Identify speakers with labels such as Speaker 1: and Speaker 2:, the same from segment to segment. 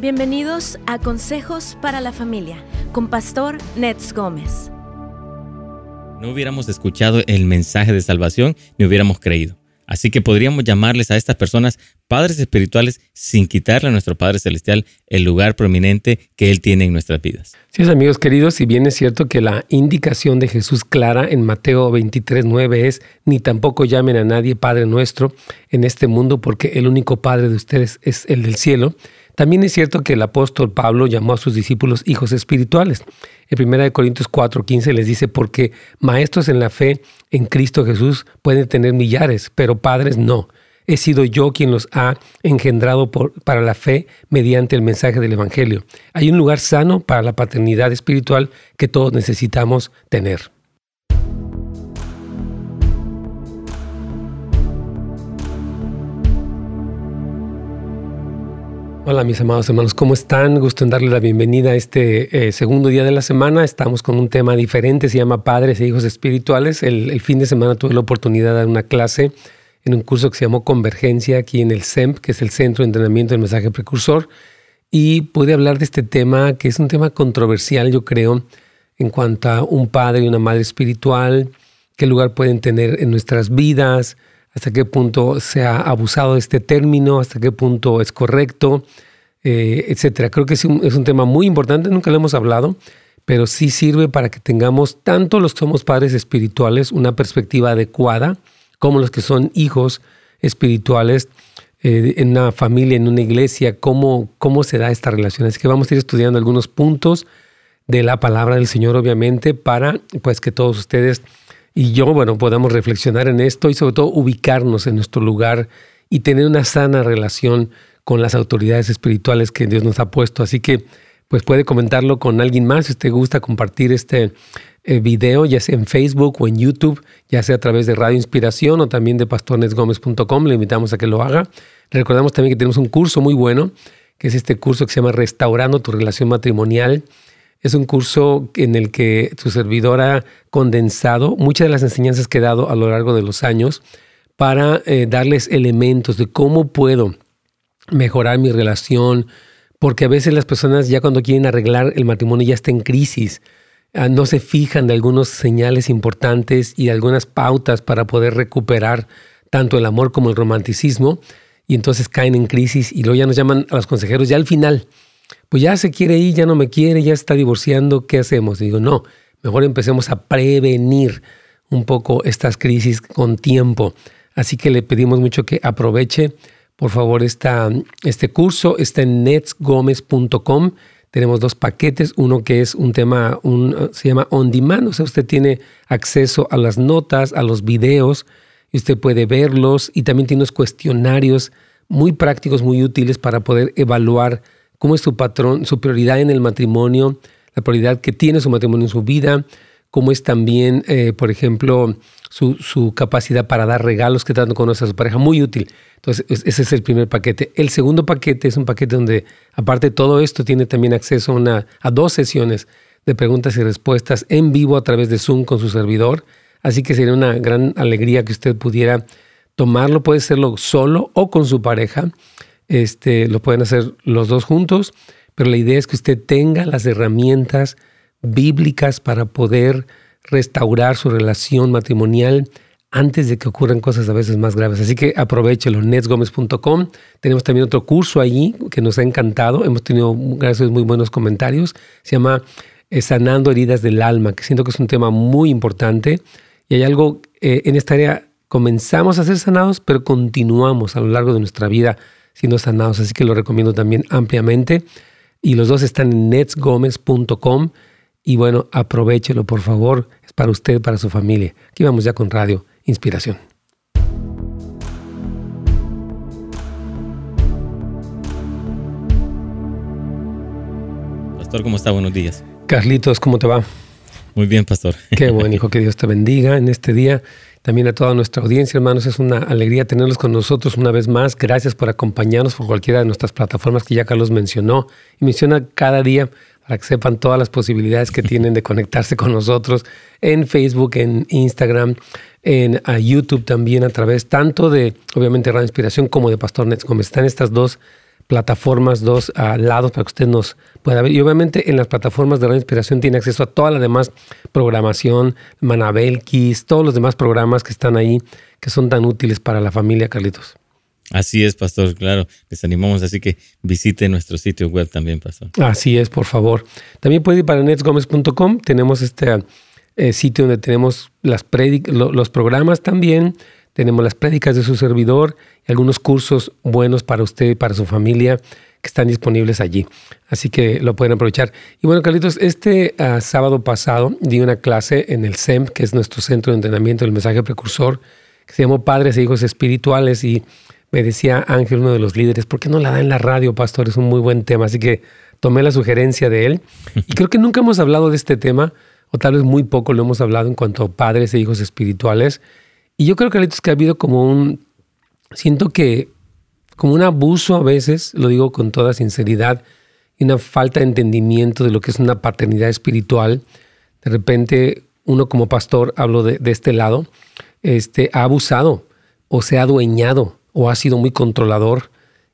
Speaker 1: Bienvenidos a Consejos para la Familia con Pastor Nets Gómez.
Speaker 2: No hubiéramos escuchado el mensaje de salvación ni hubiéramos creído. Así que podríamos llamarles a estas personas padres espirituales sin quitarle a nuestro Padre Celestial el lugar prominente que Él tiene en nuestras vidas.
Speaker 3: Sí, amigos queridos, si bien es cierto que la indicación de Jesús clara en Mateo 23, 9 es, ni tampoco llamen a nadie Padre nuestro en este mundo porque el único Padre de ustedes es el del cielo, también es cierto que el apóstol Pablo llamó a sus discípulos hijos espirituales. En 1 Corintios 4:15 les dice, porque maestros en la fe en Cristo Jesús pueden tener millares, pero padres no. He sido yo quien los ha engendrado para la fe mediante el mensaje del Evangelio. Hay un lugar sano para la paternidad espiritual que todos necesitamos tener. Hola mis amados hermanos, ¿cómo están? Gusto en darle la bienvenida a este eh, segundo día de la semana. Estamos con un tema diferente, se llama Padres e Hijos Espirituales. El, fin de semana tuve la oportunidad de dar una clase en un curso que se llamó Convergencia aquí en el CEMP, que es el Centro de Entrenamiento del Mensaje Precursor, y pude hablar de este tema que es un tema controversial, yo creo, en cuanto a un padre y una madre espiritual, qué lugar pueden tener en nuestras vidas, hasta qué punto se ha abusado de este término, hasta qué punto es correcto, eh, etcétera. Creo que es un, es un tema muy importante, nunca lo hemos hablado, pero sí sirve para que tengamos, tanto los que somos padres espirituales, una perspectiva adecuada, como los que son hijos espirituales eh, en una familia, en una iglesia, cómo, cómo se da esta relación. Así que vamos a ir estudiando algunos puntos de la palabra del Señor, obviamente, para pues que todos ustedes y yo, bueno, podamos reflexionar en esto y sobre todo ubicarnos en nuestro lugar y tener una sana relación con las autoridades espirituales que Dios nos ha puesto. Así que, pues puede comentarlo con alguien más si usted gusta compartir este eh, video, ya sea en Facebook o en YouTube, ya sea a través de Radio Inspiración o también de pastornesgomez.com. Le invitamos a que lo haga. recordamos también que tenemos un curso muy bueno, que es este curso que se llama Restaurando tu relación matrimonial es un curso en el que su servidor ha condensado muchas de las enseñanzas que he dado a lo largo de los años para eh, darles elementos de cómo puedo mejorar mi relación, porque a veces las personas ya cuando quieren arreglar el matrimonio ya está en crisis, ah, no se fijan de algunos señales importantes y algunas pautas para poder recuperar tanto el amor como el romanticismo, y entonces caen en crisis y luego ya nos llaman a los consejeros ya al final pues ya se quiere ir, ya no me quiere, ya está divorciando, ¿qué hacemos? digo, no, mejor empecemos a prevenir un poco estas crisis con tiempo. Así que le pedimos mucho que aproveche, por favor, esta, este curso. Está en netsgomez.com. Tenemos dos paquetes, uno que es un tema, un, se llama On Demand, o sea, usted tiene acceso a las notas, a los videos, y usted puede verlos, y también tiene unos cuestionarios muy prácticos, muy útiles para poder evaluar cómo es su patrón, su prioridad en el matrimonio, la prioridad que tiene su matrimonio en su vida, cómo es también, eh, por ejemplo, su, capacidad para dar regalos que tanto conoce a su pareja, muy útil. Entonces, ese es el primer paquete. El segundo paquete es un paquete donde, aparte de todo esto, tiene también acceso a, una, a dos sesiones de preguntas y respuestas en vivo a través de Zoom con su servidor. Así que sería una gran alegría que usted pudiera tomarlo, puede hacerlo solo o con su pareja. Este, lo pueden hacer los dos juntos, pero la idea es que usted tenga las herramientas bíblicas para poder restaurar su relación matrimonial antes de que ocurran cosas a veces más graves. Así que aprovechelo, netsgomez.com. Tenemos también otro curso allí que nos ha encantado. Hemos tenido, gracias, muy buenos comentarios. Se llama eh, Sanando heridas del alma, que siento que es un tema muy importante. Y hay algo eh, en esta área, comenzamos a ser sanados, pero continuamos a lo largo de nuestra vida siendo sanados. Así que lo recomiendo también ampliamente. Y los dos están en netsgomez.com. Y bueno, aprovechelo por favor. Es para usted, para su familia. Aquí vamos ya con Radio Inspiración.
Speaker 2: Pastor, ¿cómo está? Buenos días.
Speaker 3: Carlitos, ¿cómo te va?
Speaker 2: Muy bien, pastor.
Speaker 3: Qué bueno, hijo, que Dios te bendiga en este día también a toda nuestra audiencia, hermanos. Es una alegría tenerlos con nosotros una vez más. Gracias por acompañarnos por cualquiera de nuestras plataformas que ya Carlos mencionó y menciona cada día para que sepan todas las posibilidades que tienen de conectarse con nosotros en Facebook, en Instagram, en YouTube también a través tanto de, obviamente, Radio Inspiración como de Pastor Nets Están estas dos plataformas, dos lados para que usted nos pueda ver. Y obviamente en las plataformas de Inspiración tiene acceso a toda la demás programación, Manabel, Kiss, todos los demás programas que están ahí, que son tan útiles para la familia, Carlitos.
Speaker 2: Así es, pastor, claro. Les animamos así que visite nuestro sitio web también, pastor.
Speaker 3: Así es, por favor. También puede ir para netsgomez.com. Tenemos este eh, sitio donde tenemos las los programas también. Tenemos las prédicas de su servidor y algunos cursos buenos para usted y para su familia que están disponibles allí. Así que lo pueden aprovechar. Y bueno, Carlitos, este ah, sábado pasado di una clase en el SEM, que es nuestro centro de entrenamiento del mensaje precursor, que se llamó Padres e Hijos Espirituales. Y me decía Ángel, uno de los líderes, ¿por qué no la da en la radio, pastor? Es un muy buen tema. Así que tomé la sugerencia de él. Y creo que nunca hemos hablado de este tema, o tal vez muy poco lo hemos hablado en cuanto a padres e hijos espirituales. Y yo creo, que ha habido como un, siento que como un abuso a veces, lo digo con toda sinceridad, y una falta de entendimiento de lo que es una paternidad espiritual. De repente, uno como pastor, hablo de, este lado, este, ha abusado o se ha adueñado o ha sido muy controlador.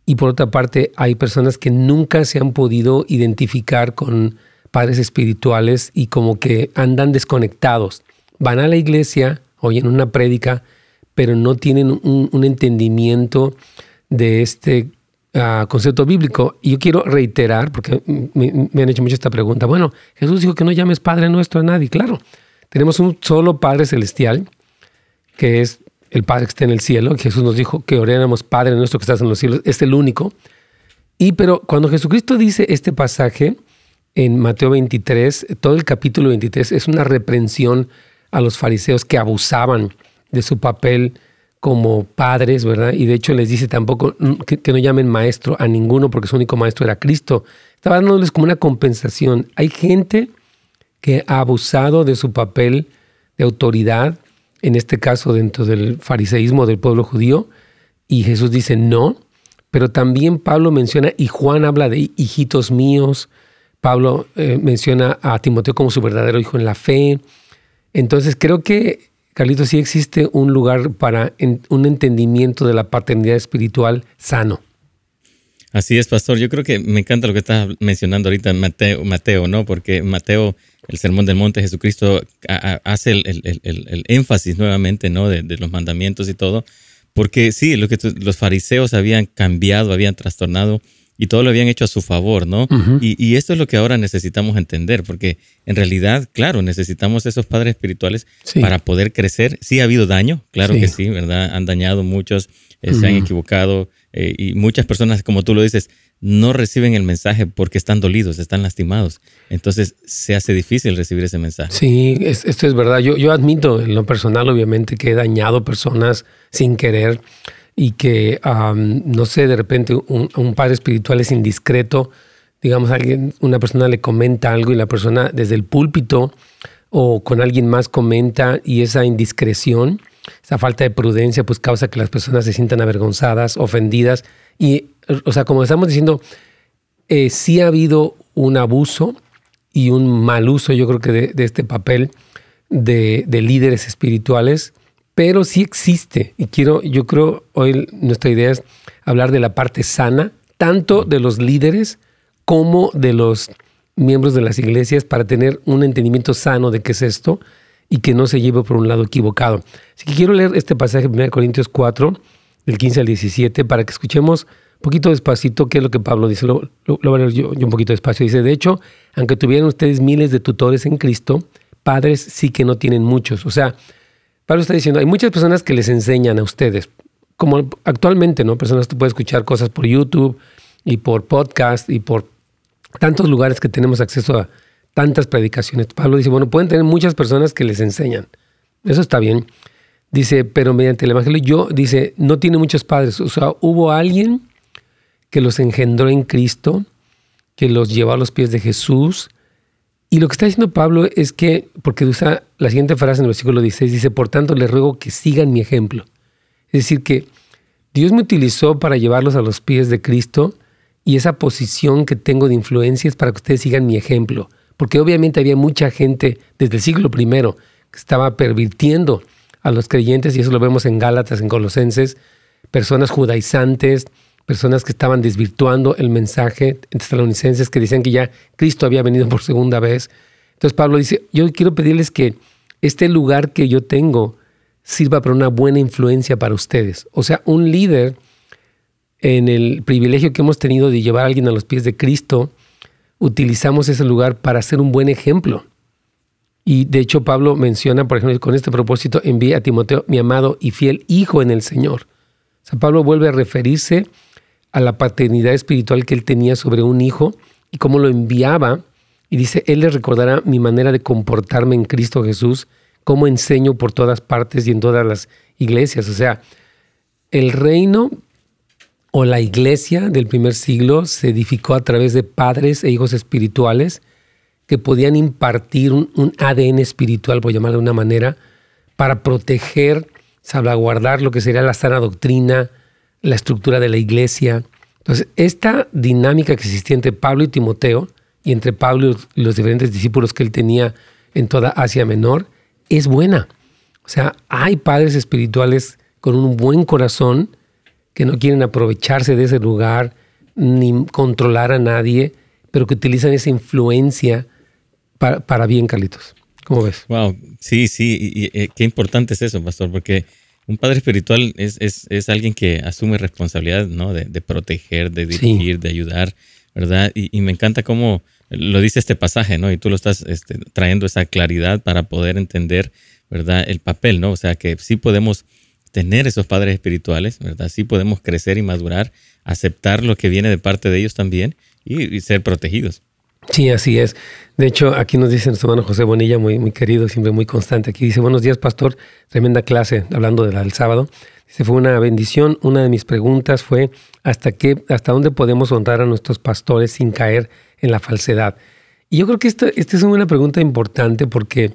Speaker 3: Y por otra parte, hay personas que nunca se han podido identificar con padres espirituales y como que andan desconectados. Van a la iglesia, oyen una prédica, pero no tienen un, entendimiento de este ah, concepto bíblico. Y yo quiero reiterar, porque me, han hecho mucho esta pregunta, bueno, Jesús dijo que no llames Padre nuestro a nadie. Claro, tenemos un solo Padre celestial, que es el Padre que está en el cielo. Jesús nos dijo que oráramos Padre nuestro que estás en los cielos, es el único. Y pero cuando Jesucristo dice este pasaje en Mateo 23, todo el capítulo 23 es una reprensión a los fariseos que abusaban de su papel como padres, ¿verdad? Y de hecho les dice tampoco mm, que, no llamen maestro a ninguno porque su único maestro era Cristo. Estaba dándoles como una compensación. Hay gente que ha abusado de su papel de autoridad, en este caso dentro del fariseísmo del pueblo judío, y Jesús dice no, pero también Pablo menciona, y Juan habla de hijitos míos, Pablo eh, menciona a Timoteo como su verdadero hijo en la fe. Entonces creo que Carlitos, sí existe un lugar para un entendimiento de la paternidad espiritual sano.
Speaker 2: Así es, pastor. Yo creo que me encanta lo que estás mencionando ahorita, Mateo, ¿no? Porque Mateo, el Sermón del Monte, Jesucristo hace el, énfasis nuevamente, ¿no? De, los mandamientos y todo. Porque sí, lo que los fariseos habían cambiado, habían trastornado y todo lo habían hecho a su favor, ¿no? y, esto es lo que ahora necesitamos entender, porque en realidad, claro, necesitamos esos padres espirituales para poder crecer. Sí ha habido daño, claro que sí, ¿verdad? Han dañado muchos, eh, se han equivocado eh, y muchas personas, como tú lo dices, no reciben el mensaje porque están dolidos, están lastimados. Entonces se hace difícil recibir ese mensaje.
Speaker 3: Sí, esto es verdad. Yo, yo admito en lo personal, obviamente, que he dañado personas sin querer y que, no sé, de repente un, padre espiritual es indiscreto, digamos, alguien, una persona le comenta algo y la persona desde el púlpito o con alguien más comenta y esa indiscreción, esa falta de prudencia, pues causa que las personas se sientan avergonzadas, ofendidas. Y, o sea, como estamos diciendo, eh, sí ha habido un abuso y un mal uso, yo creo que de, este papel de, de líderes espirituales pero sí existe. Y quiero, yo creo, hoy nuestra idea es hablar de la parte sana, tanto de los líderes como de los miembros de las iglesias, para tener un entendimiento sano de qué es esto y que no se lleve por un lado equivocado. Así que quiero leer este pasaje de 1 Corintios 4, del 15 al 17, para que escuchemos un poquito despacito qué es lo que Pablo dice. Lo, voy a leer yo, yo un poquito despacio. Dice, de hecho, aunque tuvieran ustedes miles de tutores en Cristo, padres sí que no tienen muchos. O sea, Pablo está diciendo, hay muchas personas que les enseñan a ustedes, como actualmente, ¿no? Personas que pueden escuchar cosas por YouTube y por podcast y por tantos lugares que tenemos acceso a tantas predicaciones. Pablo dice, bueno, pueden tener muchas personas que les enseñan. Eso está bien. Dice, pero mediante el Evangelio, yo, dice, no tiene muchos padres. O sea, hubo alguien que los engendró en Cristo, que los llevó a los pies de Jesús, y lo que está diciendo Pablo es que, porque usa la siguiente frase en el versículo 16, dice, por tanto les ruego que sigan mi ejemplo. Es decir, que Dios me utilizó para llevarlos a los pies de Cristo y esa posición que tengo de influencia es para que ustedes sigan mi ejemplo. Porque obviamente había mucha gente desde el siglo I que estaba pervirtiendo a los creyentes, y eso lo vemos en Gálatas, en Colosenses, personas judaizantes, personas que estaban desvirtuando el mensaje estadounidenses que decían que ya Cristo había venido por segunda vez. Entonces Pablo dice, yo quiero pedirles que este lugar que yo tengo sirva para una buena influencia para ustedes. O sea, un líder en el privilegio que hemos tenido de llevar a alguien a los pies de Cristo, utilizamos ese lugar para ser un buen ejemplo. Y de hecho Pablo menciona, por ejemplo, con este propósito, envíe a Timoteo, mi amado y fiel hijo en el Señor. O sea, Pablo vuelve a referirse a la paternidad espiritual que él tenía sobre un hijo y cómo lo enviaba. Y dice, él le recordará mi manera de comportarme en Cristo Jesús, cómo enseño por todas partes y en todas las iglesias. O sea, el reino o la iglesia del primer siglo se edificó a través de padres e hijos espirituales que podían impartir un, ADN espiritual, por llamarlo de una manera, para proteger, salvaguardar lo que sería la sana doctrina, la estructura de la iglesia. Entonces, esta dinámica que existía entre Pablo y Timoteo, y entre Pablo y los diferentes discípulos que él tenía en toda Asia Menor, es buena. O sea, hay padres espirituales con un buen corazón que no quieren aprovecharse de ese lugar ni controlar a nadie, pero que utilizan esa influencia para, bien, Carlitos. ¿Cómo ves?
Speaker 2: Wow, sí, sí, eh, qué importante es eso, pastor, porque un padre espiritual es, es, es alguien que asume responsabilidad, ¿no? De, de proteger, de dirigir, de ayudar, ¿verdad? Y, y, me encanta cómo lo dice este pasaje, ¿no? Y tú lo estás este, trayendo esa claridad para poder entender, ¿verdad? El papel, ¿no? O sea, que sí podemos tener esos padres espirituales, ¿verdad? Sí podemos crecer y madurar, aceptar lo que viene de parte de ellos también y, y ser protegidos.
Speaker 3: Sí, así es. De hecho, aquí nos dice nuestro hermano José Bonilla, muy, querido, siempre muy constante. Aquí dice, buenos días, pastor. Tremenda clase, hablando del sábado. Dice, fue una bendición. Una de mis preguntas fue, ¿hasta, qué, ¿hasta dónde podemos honrar a nuestros pastores sin caer en la falsedad? Y yo creo que esta, esta es una pregunta importante porque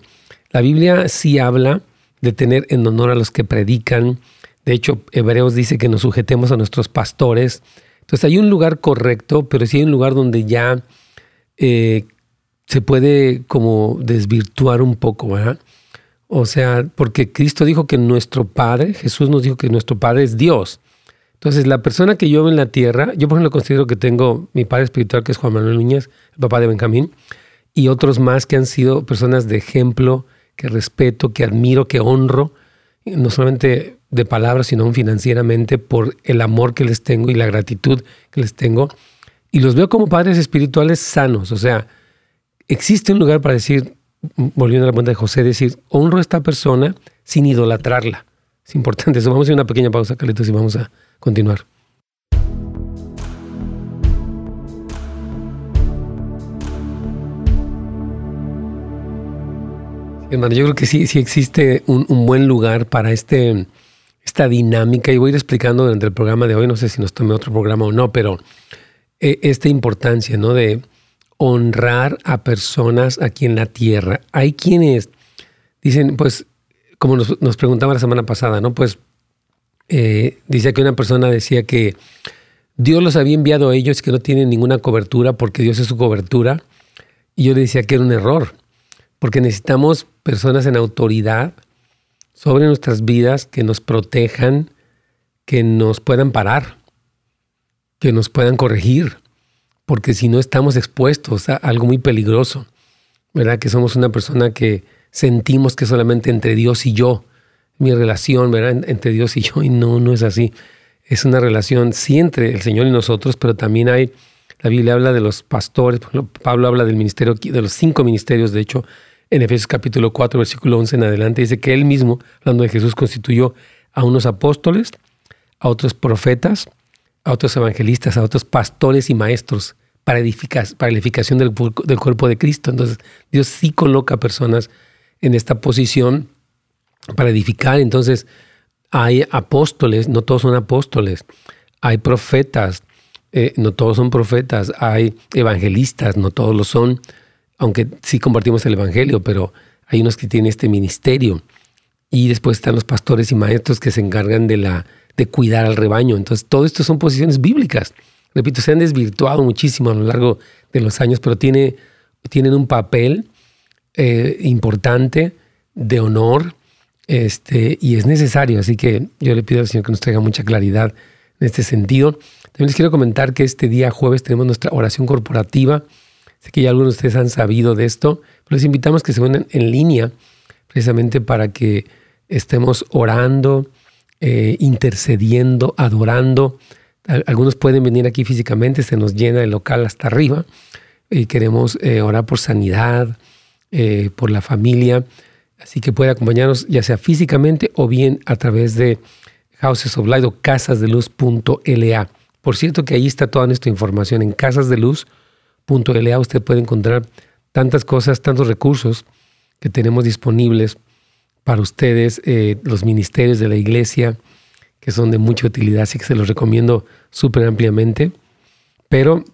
Speaker 3: la Biblia sí habla de tener en honor a los que predican. De hecho, Hebreos dice que nos sujetemos a nuestros pastores. Entonces hay un lugar correcto, pero sí hay un lugar donde ya eh, se puede como desvirtuar un poco, ¿verdad? O sea, porque Cristo dijo que nuestro Padre, Jesús nos dijo que nuestro Padre es Dios. Entonces, la persona que yo veo en la tierra, yo por ejemplo considero que tengo mi padre espiritual, que es Juan Manuel Núñez, el papá de Benjamín, y otros más que han sido personas de ejemplo, que respeto, que admiro, que honro, no solamente de palabras, sino financieramente, por el amor que les tengo y la gratitud que les tengo y los veo como padres espirituales sanos. O sea, existe un lugar para decir, volviendo a la pregunta de José, decir, honro a esta persona sin idolatrarla. Es importante eso. Vamos a hacer una pequeña pausa, Carlitos, y vamos a continuar. Hermano, yo creo que sí, sí existe un, buen lugar para este, esta dinámica y voy a ir explicando durante el programa de hoy, no sé si nos tome otro programa o no, pero e, esta importancia, ¿no? De honrar a personas aquí en la tierra. Hay quienes dicen, pues, como nos, nos preguntaba la semana pasada, ¿no? Pues eh, dice que una persona decía que Dios los había enviado a ellos que no tienen ninguna cobertura porque Dios es su cobertura. Y yo le decía que era un error, porque necesitamos personas en autoridad sobre nuestras vidas que nos protejan, que nos puedan parar que nos puedan corregir, porque si no estamos expuestos a algo muy peligroso, ¿verdad? Que somos una persona que sentimos que solamente entre Dios y yo, mi relación, ¿verdad? Entre Dios y yo, y no, no es así. Es una relación sí entre el Señor y nosotros, pero también hay, la Biblia habla de los pastores, Pablo habla del ministerio, de los cinco ministerios, de hecho, en Efesios capítulo 4, versículo 11 en adelante, dice que él mismo, hablando de Jesús, constituyó a unos apóstoles, a otros profetas, a otros evangelistas, a otros pastores y maestros para, para la edificación del, del cuerpo de Cristo. Entonces, Dios sí coloca personas en esta posición para edificar. Entonces, hay apóstoles, no todos son apóstoles. Hay profetas, eh, no todos son profetas. Hay evangelistas, no todos lo son. Aunque sí compartimos el evangelio, pero hay unos que tienen este ministerio. Y después están los pastores y maestros que se encargan de la de cuidar al rebaño. Entonces, todo esto son posiciones bíblicas. Repito, se han desvirtuado muchísimo a lo largo de los años, pero tiene, tienen un papel eh, importante de honor este, y es necesario. Así que yo le pido al Señor que nos traiga mucha claridad en este sentido. También les quiero comentar que este día jueves tenemos nuestra oración corporativa. Sé que ya algunos de ustedes han sabido de esto, pero les invitamos que se unan en línea precisamente para que estemos orando, eh, intercediendo, adorando. Algunos pueden venir aquí físicamente, se nos llena el local hasta arriba y queremos eh, orar por sanidad, eh, por la familia. Así que puede acompañarnos ya sea físicamente o bien a través de Houses of Light o casasdeluz.la. Por cierto que ahí está toda nuestra información en casasdeluz.la. Usted puede encontrar tantas cosas, tantos recursos que tenemos disponibles para ustedes, eh, los ministerios de la iglesia, que son de mucha utilidad, así que se los recomiendo súper ampliamente. Pero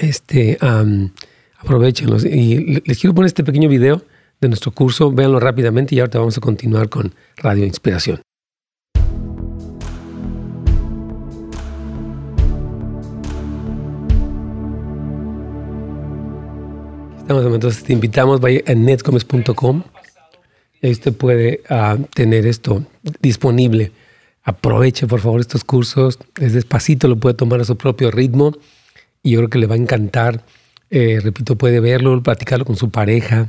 Speaker 3: este, aprovechenlos. Y les quiero poner este pequeño video de nuestro curso, véanlo rápidamente y ahora vamos a continuar con Radio Inspiración. Entonces te invitamos, vaya a netcomes.com usted puede ah, tener esto disponible. Aproveche por favor estos cursos, es despacito, lo puede tomar a su propio ritmo y yo creo que le va a encantar. Eh, repito, puede verlo, platicarlo con su pareja,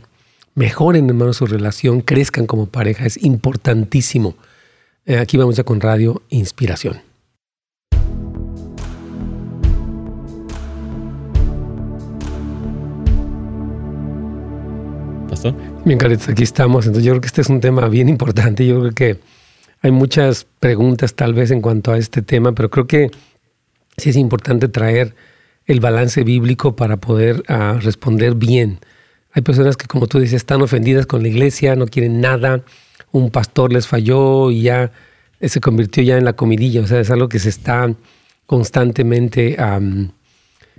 Speaker 3: mejoren hermano su relación, crezcan como pareja, es importantísimo. Eh, aquí vamos ya con Radio Inspiración.
Speaker 2: Pastor.
Speaker 3: Bien, Carlitos, aquí estamos. Entonces yo creo que este es un tema bien importante. Yo creo que hay muchas preguntas tal vez en cuanto a este tema, pero creo que sí es importante traer el balance bíblico para poder ah, responder bien. Hay personas que, como tú dices, están ofendidas con la iglesia, no quieren nada, un pastor les falló y ya se convirtió ya en la comidilla, o sea, es algo que se está constantemente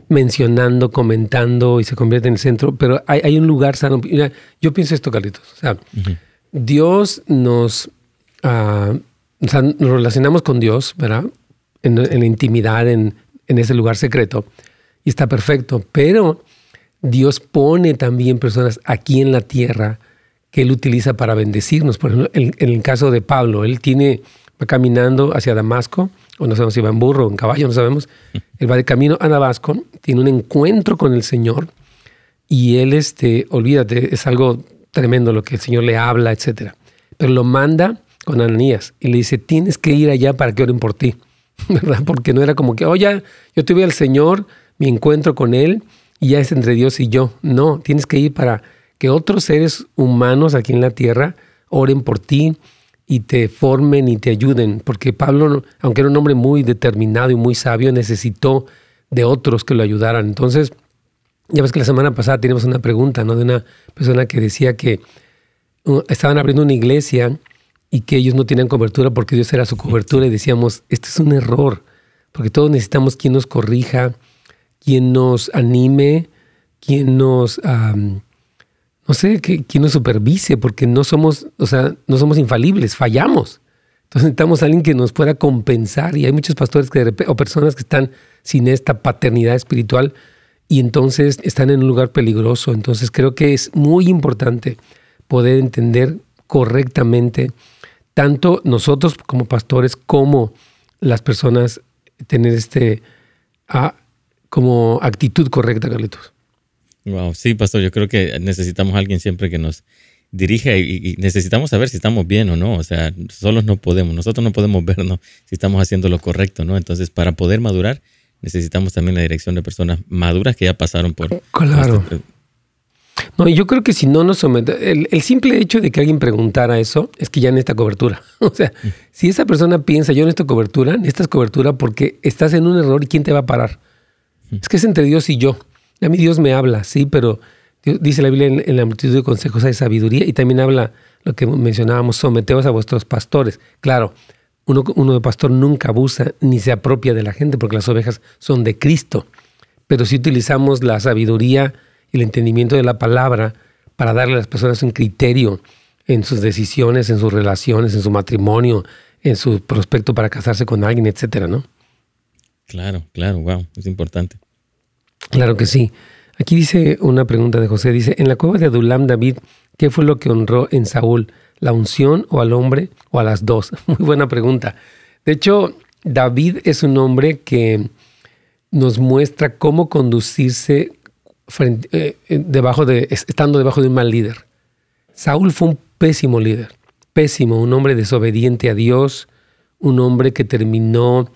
Speaker 3: mencionando, comentando y se convierte en el centro, pero hay, un lugar sano. yo pienso esto, Carlitos, o sea, Dios nos, ah, o sea, nos relacionamos con Dios, ¿verdad? En, la intimidad, en, en ese lugar secreto, y está perfecto, pero Dios pone también personas aquí en la tierra que Él utiliza para bendecirnos. Por ejemplo, en, el caso de Pablo, Él tiene, va caminando hacia Damasco, o no sabemos si va en burro o en caballo, no sabemos. Él va de camino a Damasco, tiene un encuentro con el Señor y Él, este, olvídate, es algo tremendo lo que el Señor le habla, etc. Pero lo manda con Ananías y le dice, tienes que ir allá para que oren por ti, ¿verdad? Porque no era como que, oye, yo tuve al Señor, mi encuentro con Él y ya es entre Dios y yo. No, tienes que ir para que otros seres humanos aquí en la tierra oren por ti y te formen y te ayuden, porque Pablo, aunque era un hombre muy determinado y muy sabio, necesitó de otros que lo ayudaran. Entonces, ya ves que la semana pasada teníamos una pregunta, ¿no? De una persona que decía que uh, estaban abriendo una iglesia y que ellos no tenían cobertura porque Dios era su cobertura y decíamos, este es un error, porque todos necesitamos quien nos corrija, quien nos anime, quien nos, no sé, quien nos supervise, porque no somos, o sea, no somos infalibles, fallamos. Entonces necesitamos a alguien que nos pueda compensar y hay muchos pastores que o personas que están sin esta paternidad espiritual y entonces están en un lugar peligroso. Entonces creo que es muy importante poder entender correctamente tanto nosotros como pastores como las personas tener este como actitud correcta, Carlitos.
Speaker 2: Wow, sí, pastor, yo creo que necesitamos a alguien siempre que nos dirija y, necesitamos saber si estamos bien o no. O sea, solos no podemos, nosotros no podemos vernos si estamos haciendo lo correcto, ¿no? Entonces, para poder madurar, necesitamos también la dirección de personas maduras que ya pasaron por.
Speaker 3: Claro. Este no, y yo creo que si no nos somete, el, el, simple hecho de que alguien preguntara eso es que ya necesita cobertura. O sea, mm. si esa persona piensa, yo necesito cobertura, necesitas cobertura porque estás en un error y ¿quién te va a parar? Es que es entre Dios y yo. A mí Dios me habla, sí, pero dice la Biblia en, la multitud de consejos hay sabiduría y también habla lo que mencionábamos, someteos a vuestros pastores. Claro, uno, uno de pastor nunca abusa ni se apropia de la gente porque las ovejas son de Cristo. Pero si utilizamos la sabiduría y el entendimiento de la palabra para darle a las personas un criterio en sus decisiones, en sus relaciones, en su matrimonio, en su prospecto para casarse con alguien, etcétera, ¿no?
Speaker 2: Claro, claro, wow, es importante.
Speaker 3: Claro que sí. Aquí dice una pregunta de José, dice, en la cueva de Adulam David, ¿qué fue lo que honró en Saúl? ¿La unción o al hombre o a las dos? Muy buena pregunta. De hecho, David es un hombre que nos muestra cómo conducirse eh, debajo de, estando debajo de un mal líder. Saúl fue un pésimo líder, pésimo, un hombre desobediente a Dios, un hombre que terminó,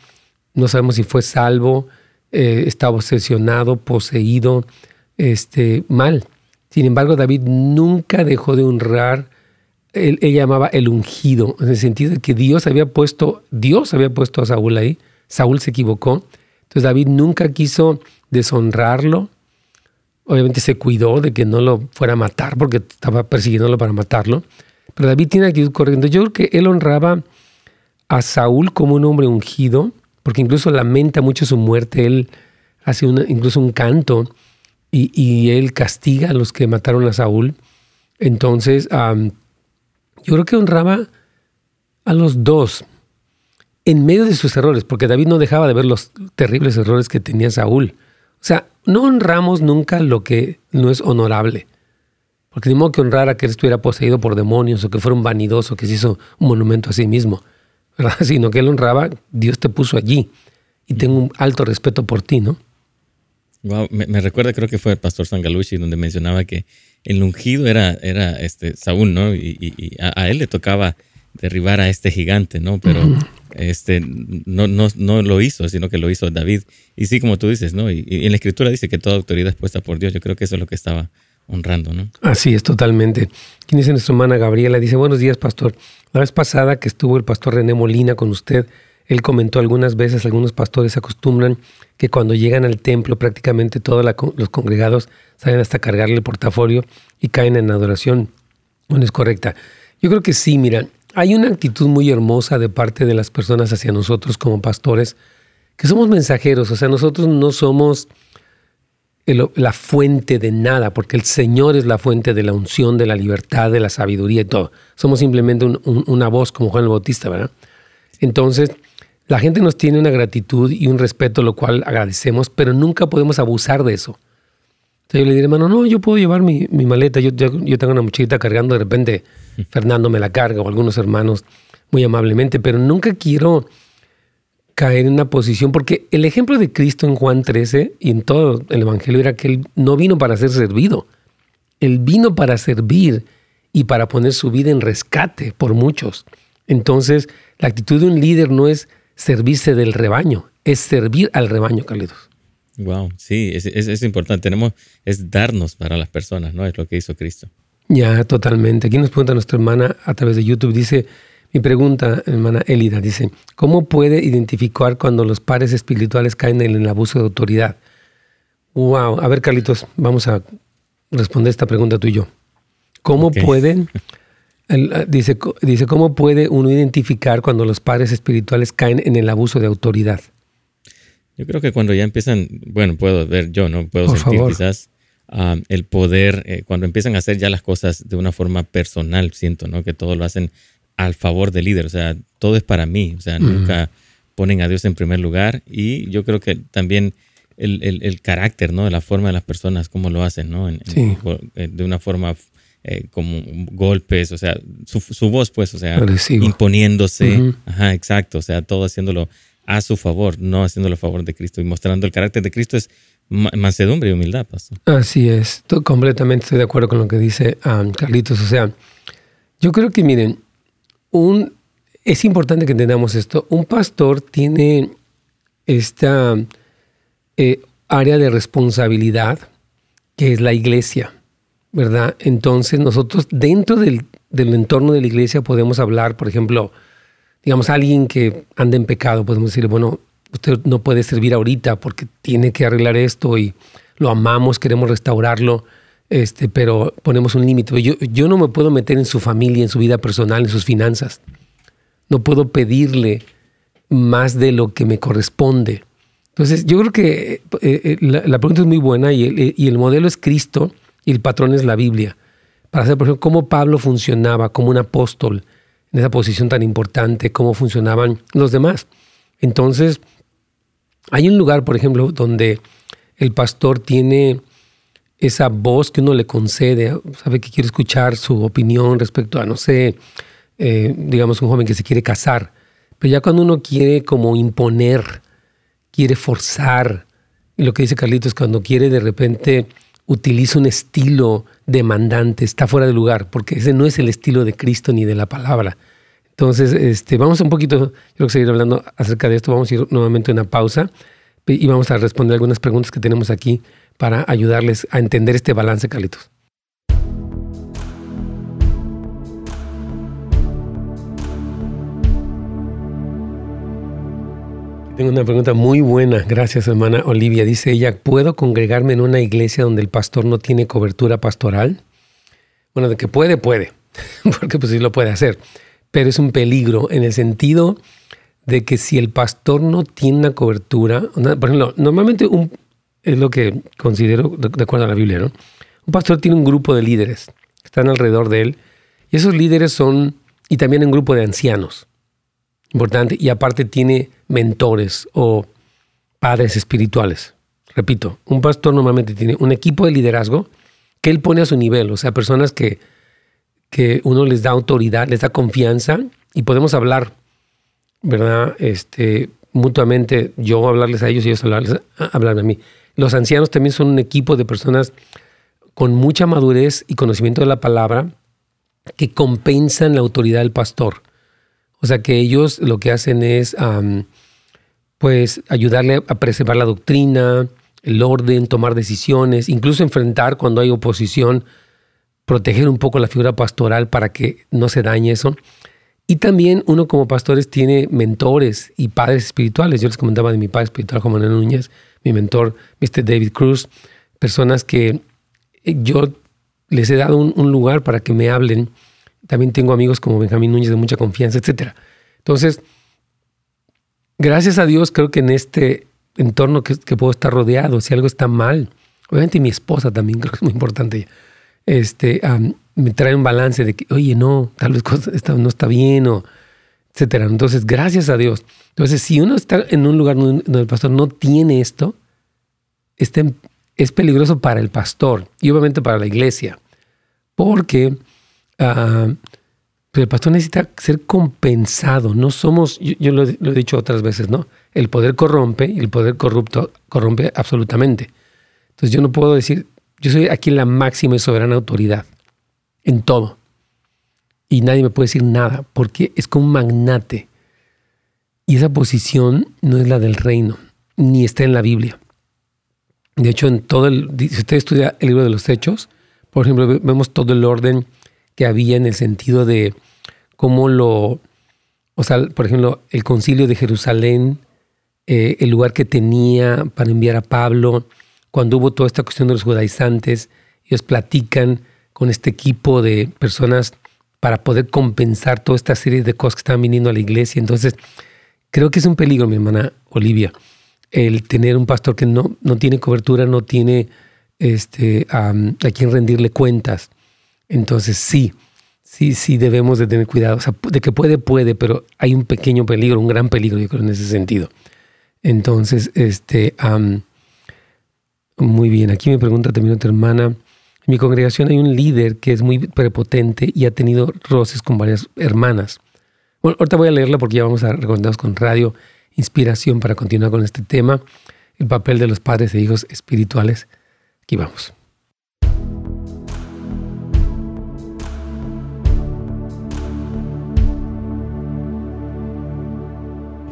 Speaker 3: no sabemos si fue salvo, eh, estaba obsesionado, poseído, este, mal. Sin embargo, David nunca dejó de honrar, él, llamaba el ungido, en el sentido de que Dios había puesto, Dios había puesto a Saúl ahí, Saúl se equivocó, entonces David nunca quiso deshonrarlo, obviamente se cuidó de que no lo fuera a matar porque estaba persiguiéndolo para matarlo, pero David tiene actitud corriendo. Yo creo que él honraba a Saúl como un hombre ungido, porque incluso lamenta mucho su muerte, él hace incluso un canto y, él castiga a los que mataron a Saúl. Entonces, yo creo que honraba a los dos en medio de sus errores, porque David no dejaba de ver los terribles errores que tenía Saúl. O sea, no honramos nunca lo que no es honorable. Porque ni modo que honrar a que él estuviera poseído por demonios o que fuera un vanidoso que se hizo un monumento a sí mismo. Sino que él honraba, Dios te puso allí y tengo un alto respeto por ti, ¿no?
Speaker 2: me, recuerda, creo que fue el pastor Sangalucci, donde mencionaba que el ungido era, era este Saúl, ¿no? Y, a, él le tocaba derribar a este gigante, ¿no? Pero este, no, no, no lo hizo, sino que lo hizo David. Y sí, como tú dices, ¿no? Y, en la escritura dice que toda autoridad es puesta por Dios. Yo creo que eso es lo que estaba honrando, ¿no?
Speaker 3: Así es, totalmente. ¿Quién dice nuestra hermana Gabriela? Dice, buenos días, pastor. La vez pasada que estuvo el pastor René Molina con usted, él comentó algunas veces, algunos pastores acostumbran que cuando llegan al templo prácticamente todos los congregados salen hasta cargarle el portafolio y caen en adoración. No es correcta. Yo creo que sí, mira, hay una actitud muy hermosa de parte de las personas hacia nosotros como pastores, que somos mensajeros, o sea, nosotros no somos la fuente de nada, porque el Señor es la fuente de la unción, de la libertad, de la sabiduría y todo. Somos simplemente una voz como Juan el Bautista, ¿verdad? Entonces, la gente nos tiene una gratitud y un respeto, lo cual agradecemos, pero nunca podemos abusar de eso. Entonces yo le diré, hermano, no, yo puedo llevar mi, maleta. Yo, yo, tengo una mochilita cargando, de repente Fernando me la carga o algunos hermanos muy amablemente, pero nunca quiero caer en una posición, porque el ejemplo de Cristo en Juan 13 y en todo el Evangelio era que Él no vino para ser servido, Él vino para servir y para poner su vida en rescate por muchos. Entonces, la actitud de un líder no es servirse del rebaño, es servir al rebaño, Carlitos.
Speaker 2: Wow, sí, es, es, importante. Tenemos, es darnos para las personas, ¿no? Es lo que hizo Cristo.
Speaker 3: Ya, totalmente. Aquí nos pregunta nuestra hermana a través de YouTube, dice, mi pregunta, hermana Elida, dice, ¿cómo puede identificar cuando los pares espirituales caen en el abuso de autoridad? Wow, a ver Carlitos, vamos a responder esta pregunta tú y yo. ¿Cómo pueden Ah, dice, dice, ¿cómo puede uno identificar cuando los padres espirituales caen en el abuso de autoridad?
Speaker 2: Yo creo que cuando ya empiezan, bueno, puedo ver yo, ¿no? Puedo sentir quizás ah, el poder, eh, cuando empiezan a hacer ya las cosas de una forma personal, siento, ¿no? Que todo lo hacen al favor del líder, o sea, todo es para mí, o sea, nunca ponen a Dios en primer lugar y yo creo que también el, carácter, ¿no? La forma de las personas, cómo lo hacen, ¿no?
Speaker 3: sí.
Speaker 2: Eh, de una forma eh, como golpes, o sea, su, voz, pues, o sea, imponiéndose, ajá, exacto, o sea, todo haciéndolo a su favor, no haciéndolo a favor de Cristo y mostrando el carácter de Cristo es mansedumbre y humildad, pastor.
Speaker 3: Así es, completamente estoy de acuerdo con lo que dice um, Carlitos, o sea, yo creo que miren, un, es importante que entendamos esto, un pastor tiene esta eh, área de responsabilidad que es la iglesia. ¿verdad? Entonces nosotros dentro del, entorno de la iglesia podemos hablar, por ejemplo, digamos, alguien que anda en pecado, podemos decirle, bueno, usted no puede servir ahorita porque tiene que arreglar esto y lo amamos, queremos restaurarlo, este, pero ponemos un límite. Yo, yo no me puedo meter en su familia, en su vida personal, en sus finanzas. No puedo pedirle más de lo que me corresponde. Entonces, yo creo que eh, eh, la, pregunta es muy buena y el, y el modelo es Cristo y el patrón es la Biblia. Para saber, por ejemplo, cómo Pablo funcionaba como un apóstol en esa posición tan importante, cómo funcionaban los demás. Entonces, hay un lugar, por ejemplo, donde el pastor tiene esa voz que uno le concede, sabe que quiere escuchar su opinión respecto a, no sé, eh, digamos, un joven que se quiere casar, Pero ya cuando uno quiere como imponer, quiere forzar, y lo que dice Carlitos, cuando quiere de repente utiliza un estilo demandante, está fuera de lugar, porque ese no es el estilo de Cristo ni de la palabra. Entonces, este, vamos un poquito, yo seguir hablando acerca de esto, vamos a ir nuevamente a una pausa y vamos a responder algunas preguntas que tenemos aquí para ayudarles a entender este balance, Carlitos. Tengo una pregunta muy buena, gracias hermana Olivia. Dice ella, ¿puedo congregarme en una iglesia donde el pastor no tiene cobertura pastoral? Bueno, de que puede, puede, porque pues sí lo puede hacer, pero es un peligro en el sentido de que si el pastor no tiene una cobertura, por ejemplo, normalmente un, es lo que considero de, acuerdo a la Biblia, ¿no? Un pastor tiene un grupo de líderes están alrededor de él y esos líderes son, y también un grupo de ancianos importante, y aparte tiene mentores o padres espirituales. Repito, un pastor normalmente tiene un equipo de liderazgo que él pone a su nivel, o sea, personas que, que uno les da autoridad, les da confianza y podemos hablar, ¿verdad? Este, mutuamente, yo hablarles a ellos y ellos hablarles, hablarme a mí. Los ancianos también son un equipo de personas con mucha madurez y conocimiento de la palabra que compensan la autoridad del pastor. O sea que ellos lo que hacen es pues ayudarle a preservar la doctrina, el orden, tomar decisiones, incluso enfrentar cuando hay oposición, proteger un poco la figura pastoral para que no se dañe eso. Y también uno como pastores tiene mentores y padres espirituales. Yo les comentaba de mi padre espiritual, Juan Manuel Núñez, mi mentor, Mr. David Cruz, personas que yo les he dado un lugar para que me hablen también tengo amigos como Benjamín Núñez de mucha confianza, etc. Entonces, gracias a Dios creo que en este entorno que, puedo estar rodeado, si algo está mal, obviamente mi esposa también creo que es muy importante, este, me trae un balance de que, oye, no, tal vez no está bien o Entonces, gracias a Dios. Entonces, si uno está en un lugar donde el pastor no tiene esto, es peligroso para el pastor y obviamente para la iglesia, porque Ah, pero el pastor necesita ser compensado. No somos, yo, lo, he dicho otras veces, ¿no? El poder corrompe y el poder corrupto corrompe absolutamente. Entonces yo no puedo decir, yo soy aquí la máxima y soberana autoridad en todo. Y nadie me puede decir nada porque es como un magnate. Y esa posición no es la del reino, ni está en la Biblia. De hecho, en todo el, si usted estudia el libro de los Hechos, por ejemplo, vemos todo el orden que había en el sentido de cómo lo, o sea, por ejemplo, el concilio de Jerusalén, eh, el lugar que tenía para enviar a Pablo, cuando hubo toda esta cuestión de los judaizantes, ellos platican con este equipo de personas para poder compensar toda esta serie de cosas que estaban viniendo a la iglesia. Entonces, creo que es un peligro, mi hermana Olivia, el tener un pastor que no, no tiene cobertura, no tiene este, a quien rendirle cuentas. Entonces sí, sí, sí debemos de tener cuidado. O sea, de que puede, puede, pero hay un pequeño peligro, un gran peligro, yo creo, en ese sentido. Entonces, este, muy bien. Aquí me pregunta también otra hermana. En mi congregación hay un líder que es muy prepotente y ha tenido roces con varias hermanas. Bueno, ahorita voy a leerla porque ya vamos a recordarnos con Radio Inspiración para continuar con este tema, el papel de los padres e hijos espirituales. Aquí vamos.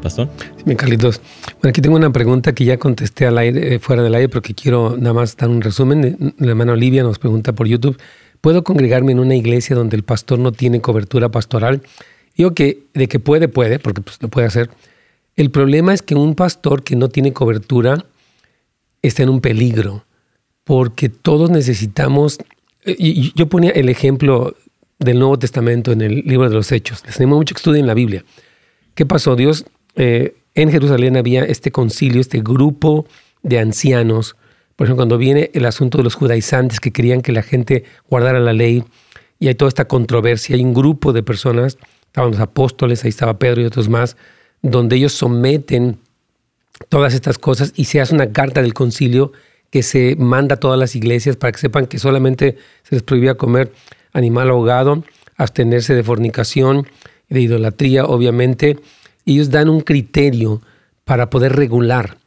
Speaker 2: Pastor.
Speaker 3: Bien, Carlitos. Bueno, aquí tengo una pregunta que ya contesté al aire, eh, fuera del aire, pero que quiero nada más dar un resumen. La hermana Olivia nos pregunta por YouTube, ¿puedo congregarme en una iglesia donde el pastor no tiene cobertura pastoral? Digo que de que puede, puede, porque pues, lo puede hacer. El problema es que un pastor que no tiene cobertura está en un peligro, porque todos necesitamos, eh, yo ponía el ejemplo del Nuevo Testamento en el libro de los Hechos. Les animo mucho que estudien la Biblia. ¿Qué pasó? Dios eh, en Jerusalén había este concilio, este grupo de ancianos. Por ejemplo, cuando viene el asunto de los judaizantes que querían que la gente guardara la ley y hay toda esta controversia, hay un grupo de personas, estaban los apóstoles, ahí estaba Pedro y otros más, donde ellos someten todas estas cosas y se hace una carta del concilio que se manda a todas las iglesias para que sepan que solamente se les prohibía comer animal ahogado, abstenerse de fornicación, de idolatría, obviamente, ellos dan un criterio para poder regular.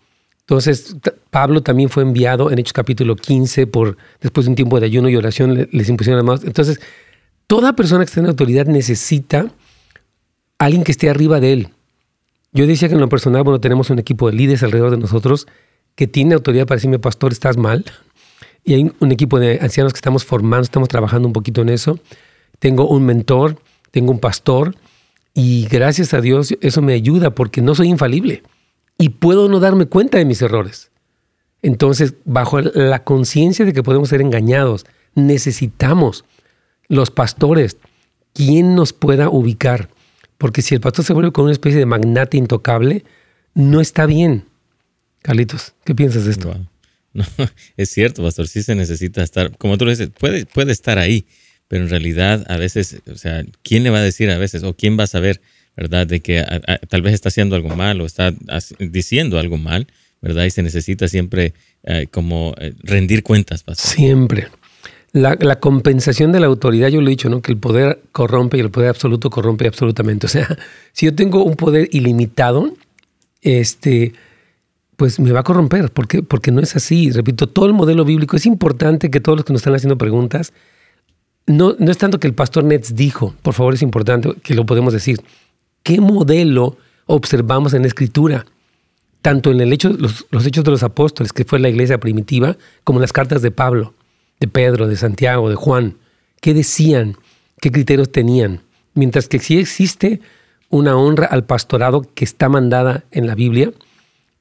Speaker 3: Entonces, Pablo también fue enviado en Hechos capítulo 15 por, después de un tiempo de ayuno y oración, les impusieron las manos. Entonces, toda persona que está en autoridad necesita alguien que esté arriba de él. Yo decía que en lo personal, bueno, tenemos un equipo de líderes alrededor de nosotros que tiene autoridad para decirme, pastor, estás mal. Y hay un equipo de ancianos que estamos formando, estamos trabajando un poquito en eso. Tengo un mentor, tengo un pastor y gracias a Dios eso me ayuda porque no soy infalible y puedo no darme cuenta de mis errores. Entonces, bajo la conciencia de que podemos ser engañados, necesitamos los pastores, quien nos pueda ubicar. Porque si el pastor se vuelve con una especie de magnate intocable, no está bien. Carlitos, ¿qué piensas de esto?
Speaker 2: No, es cierto, pastor, sí se necesita estar, como tú lo dices, puede, puede estar ahí, pero en realidad a veces, o sea, ¿quién le va a decir a veces o quién va a saber, verdad, de que tal vez está haciendo algo mal o está diciendo algo mal, verdad? Y se necesita siempre eh, como eh, rendir cuentas, pastor.
Speaker 3: Siempre. La, la, compensación de la autoridad, yo lo he dicho, ¿no? Que el poder corrompe y el poder absoluto corrompe absolutamente. O sea, si yo tengo un poder ilimitado, este, pues me va a corromper, porque, porque no es así. Repito, todo el modelo bíblico es importante que todos los que nos están haciendo preguntas no, no es tanto que el pastor Nets dijo, por favor es importante que lo podemos decir. ¿Qué modelo observamos en la escritura? Tanto en los hechos de los apóstoles, que fue la iglesia primitiva, como en las cartas de Pablo, de Pedro, de Santiago, de Juan. ¿Qué decían? ¿Qué criterios tenían? Mientras que sí existe una honra al pastorado que está mandada en la Biblia,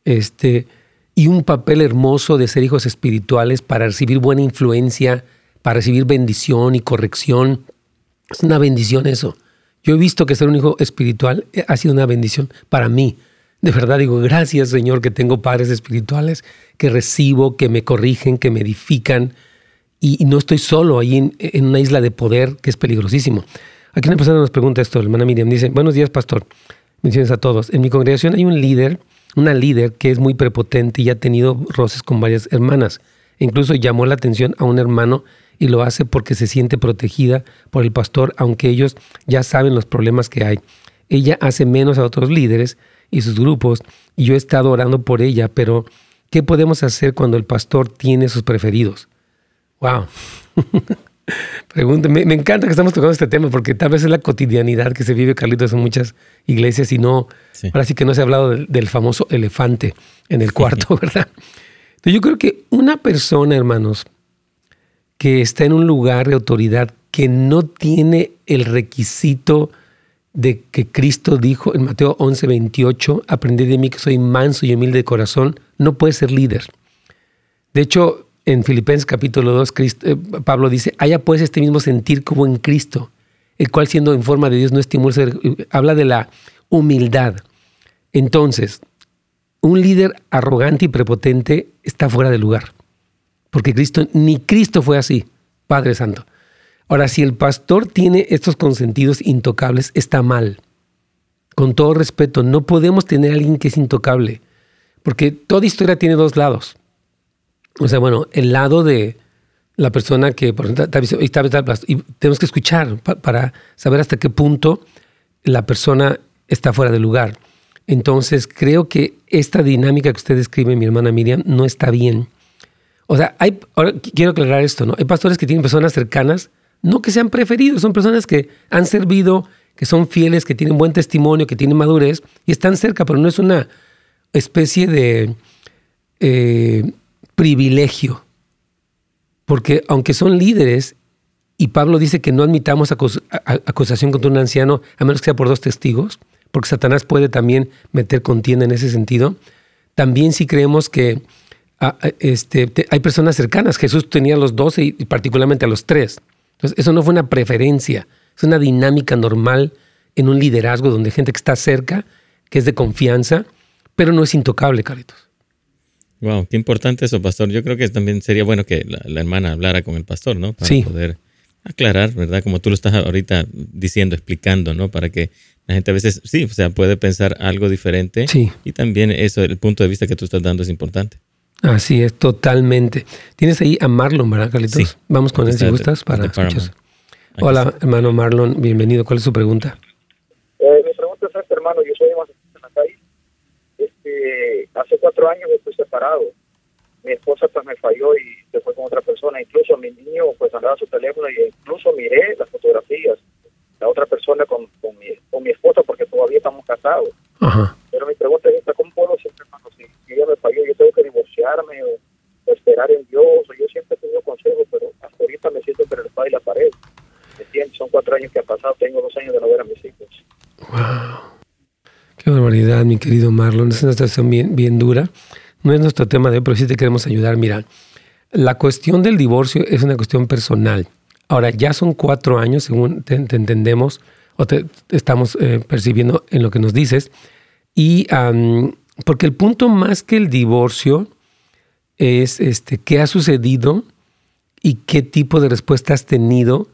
Speaker 3: este, y un papel hermoso de ser hijos espirituales para recibir buena influencia para recibir bendición y corrección. Es una bendición eso. Yo he visto que ser un hijo espiritual eh, ha sido una bendición para mí. De verdad digo, gracias Señor que tengo padres espirituales que recibo, que me corrigen, que me edifican y, no estoy solo ahí en, una isla de poder que es peligrosísimo. Aquí una persona nos pregunta esto, hermana Miriam, dice, buenos días pastor, menciones a todos. En mi congregación hay un líder, una líder que es muy prepotente y ha tenido roces con varias hermanas. Incluso llamó la atención a un hermano y lo hace porque se siente protegida por el pastor, aunque ellos ya saben los problemas que hay. Ella hace menos a otros líderes y sus grupos, y yo he estado orando por ella, pero ¿qué podemos hacer cuando el pastor tiene sus preferidos? ¡Wow! Me, me, encanta que estamos tocando este tema porque tal vez es la cotidianidad que se vive, Carlitos, en muchas iglesias y no, ahora sí que no se ha hablado del, del famoso elefante en el cuarto, ¿verdad? Entonces yo creo que una persona, hermanos, que está en un lugar de autoridad que no tiene el requisito de que Cristo dijo en Mateo 11, 28, aprended de mí que soy manso y humilde de corazón, no puede ser líder. De hecho, en Filipenses capítulo 2, eh, Pablo dice, haya pues este mismo sentir como en Cristo, el cual siendo en forma de Dios no estimula, habla de la humildad. Entonces, un líder arrogante y prepotente está fuera de lugar porque Cristo, ni Cristo fue así, Padre Santo. Ahora, si el pastor tiene estos consentidos intocables, está mal. Con todo respeto, no podemos tener a alguien que es intocable, porque toda historia tiene dos lados. O sea, bueno, el lado de la persona que por ejemplo, y tenemos que escuchar para saber hasta qué punto la persona está fuera de lugar. Entonces, creo que esta dinámica que usted describe, mi hermana Miriam, no está bien. O sea, hay, ahora quiero aclarar esto, ¿no? Hay pastores que tienen personas cercanas, no que sean preferidos, son personas que han servido, que son fieles, que tienen buen testimonio, que tienen madurez y están cerca, pero no es una especie de eh, privilegio. Porque aunque son líderes, y Pablo dice que no admitamos acusación contra un anciano a menos que sea por dos testigos, porque Satanás puede también meter contienda en ese sentido, también si creemos que este, hay personas cercanas. Jesús tenía a los doce y particularmente a los tres. Entonces, eso no fue una preferencia, es una dinámica normal en un liderazgo donde hay gente que está cerca, que es de confianza, pero no es intocable, Caritos.
Speaker 2: Wow, qué importante eso, pastor. Yo creo que también sería bueno que la, hermana hablara con el pastor, ¿no? Para poder aclarar, ¿verdad? Como tú lo estás ahorita diciendo, explicando, ¿no? Para que la gente a veces, sí, o sea, puede pensar algo diferente. Sí. Y también eso, el punto de vista que tú estás dando es importante.
Speaker 3: Así es, totalmente. Tienes ahí a Marlon, ¿verdad, Carlitos? Sí. Vamos con él si gustas para escuchar. Hola, hermano Marlon, bienvenido. ¿Cuál es su pregunta?
Speaker 4: Eh, mi pregunta es esta, hermano. Yo soy eh, hace cuatro años estoy separado. Mi esposa pues me falló y se fue con otra persona. Incluso mi niño pues andaba su teléfono y incluso miré las fotografías. La otra persona con, con, mi, con mi esposa porque todavía estamos casados. Pero mi pregunta es esta, ¿cómo puedo siempre cuando si, ella me falló yo tengo que divorciarme o, esperar en Dios? O yo siempre he tenido consejos, pero hasta ahorita me siento entre el espada y la pared. Son cuatro años que ha pasado, tengo dos años de no ver a mis hijos.
Speaker 3: Wow. Mi querido Marlon. Es una situación bien, dura. No es nuestro tema de hoy, pero sí te queremos ayudar. Mira, la cuestión del divorcio es una cuestión personal. Ahora, ya son cuatro años, según te, entendemos o estamos eh, percibiendo en lo que nos dices. Y porque el punto más que el divorcio es este, qué ha sucedido y qué tipo de respuesta has tenido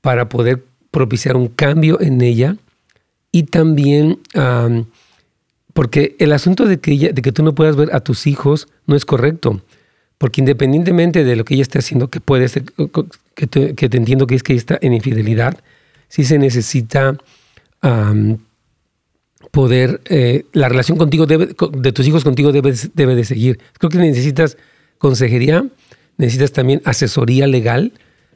Speaker 3: para poder propiciar un cambio en ella y también porque el asunto de que, ella, de que tú no puedas ver a tus hijos no es correcto. Porque independientemente de lo que ella esté haciendo, que puede ser, que te, entiendo que es que está en infidelidad, sí se necesita poder, eh, la relación contigo debe, de tus hijos contigo debe, debe de seguir. Creo que necesitas consejería, necesitas también asesoría legal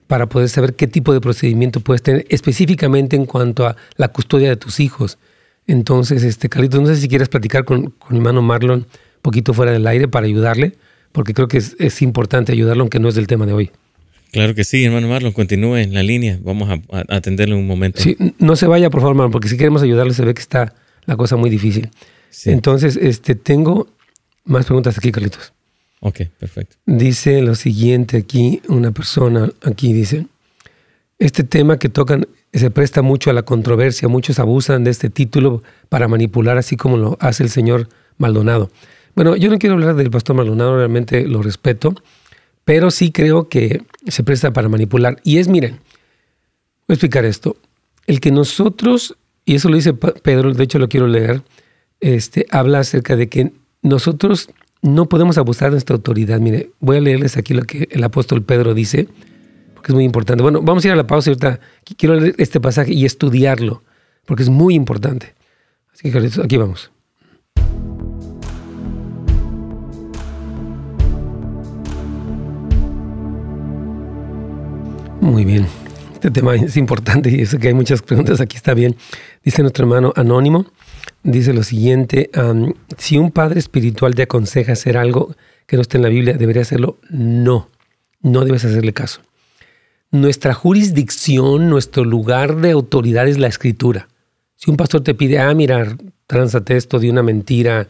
Speaker 3: para poder saber qué tipo de procedimiento puedes tener específicamente en cuanto a la custodia de tus hijos. Entonces, este, Carlitos, no sé si quieres platicar con, mi hermano Marlon un poquito fuera del aire para ayudarle, porque creo que es, importante ayudarlo, aunque no es del tema de hoy.
Speaker 2: Claro que sí, hermano Marlon, continúe en la línea. Vamos a, atenderle un momento.
Speaker 3: Sí, no se vaya, por favor, Marlon, porque si queremos ayudarle se ve que está la cosa muy difícil. Entonces, este, tengo más preguntas aquí, Carlitos.
Speaker 2: Ok, perfecto.
Speaker 3: Dice lo siguiente aquí, una persona aquí dice, este tema que tocan se presta mucho a la controversia, muchos abusan de este título para manipular así como lo hace el señor Maldonado. Bueno, yo no quiero hablar del pastor Maldonado, realmente lo respeto, pero sí creo que se presta para manipular. Y es, miren, voy a explicar esto, el que nosotros, y eso lo dice Pedro, de hecho lo quiero leer, este, habla acerca de que nosotros no podemos abusar de nuestra autoridad. Mire, voy a leerles aquí lo que el apóstol Pedro dice, porque es muy importante. Bueno, vamos a ir a la pausa ahorita quiero leer este pasaje y estudiarlo, porque es muy importante. Así que aquí vamos. Muy bien. Este tema es importante y sé que hay muchas preguntas. Aquí está bien. Dice nuestro hermano Anónimo dice lo siguiente, si un padre espiritual te aconseja hacer algo que no esté en la Biblia, ¿debería hacerlo? No, no debes hacerle caso. Nuestra jurisdicción, nuestro lugar de autoridad es la escritura. Si un pastor te pide, ah, mira, tránzate esto de una mentira,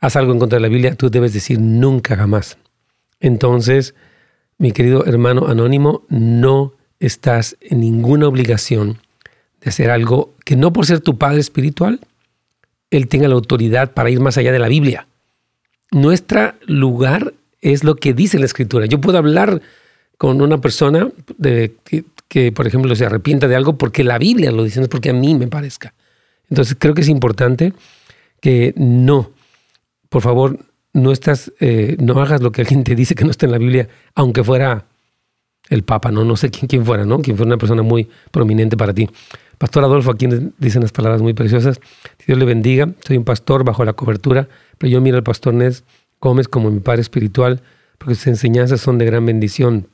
Speaker 3: haz algo en contra de la Biblia, tú debes decir nunca, jamás. Entonces, mi querido hermano anónimo, no estás en ninguna obligación de hacer algo que no por ser tu padre espiritual él tenga la autoridad para ir más allá de la Biblia. Nuestro lugar es lo que dice la Escritura. Yo puedo hablar con una persona de, que, por ejemplo, se arrepienta de algo porque la Biblia lo dice, no es porque a mí me parezca. Entonces creo que es importante que no, por favor, no estás, eh, no hagas lo que alguien te dice que no está en la Biblia, aunque fuera el Papa, no, no sé quién, quién fuera, ¿no? Quien fuera una persona muy prominente para ti. Pastor Adolfo, aquí dicen las palabras muy preciosas. Dios le bendiga. Soy un pastor bajo la cobertura, pero yo miro al pastor Nes Gómez como mi padre espiritual, porque sus enseñanzas son de gran bendición.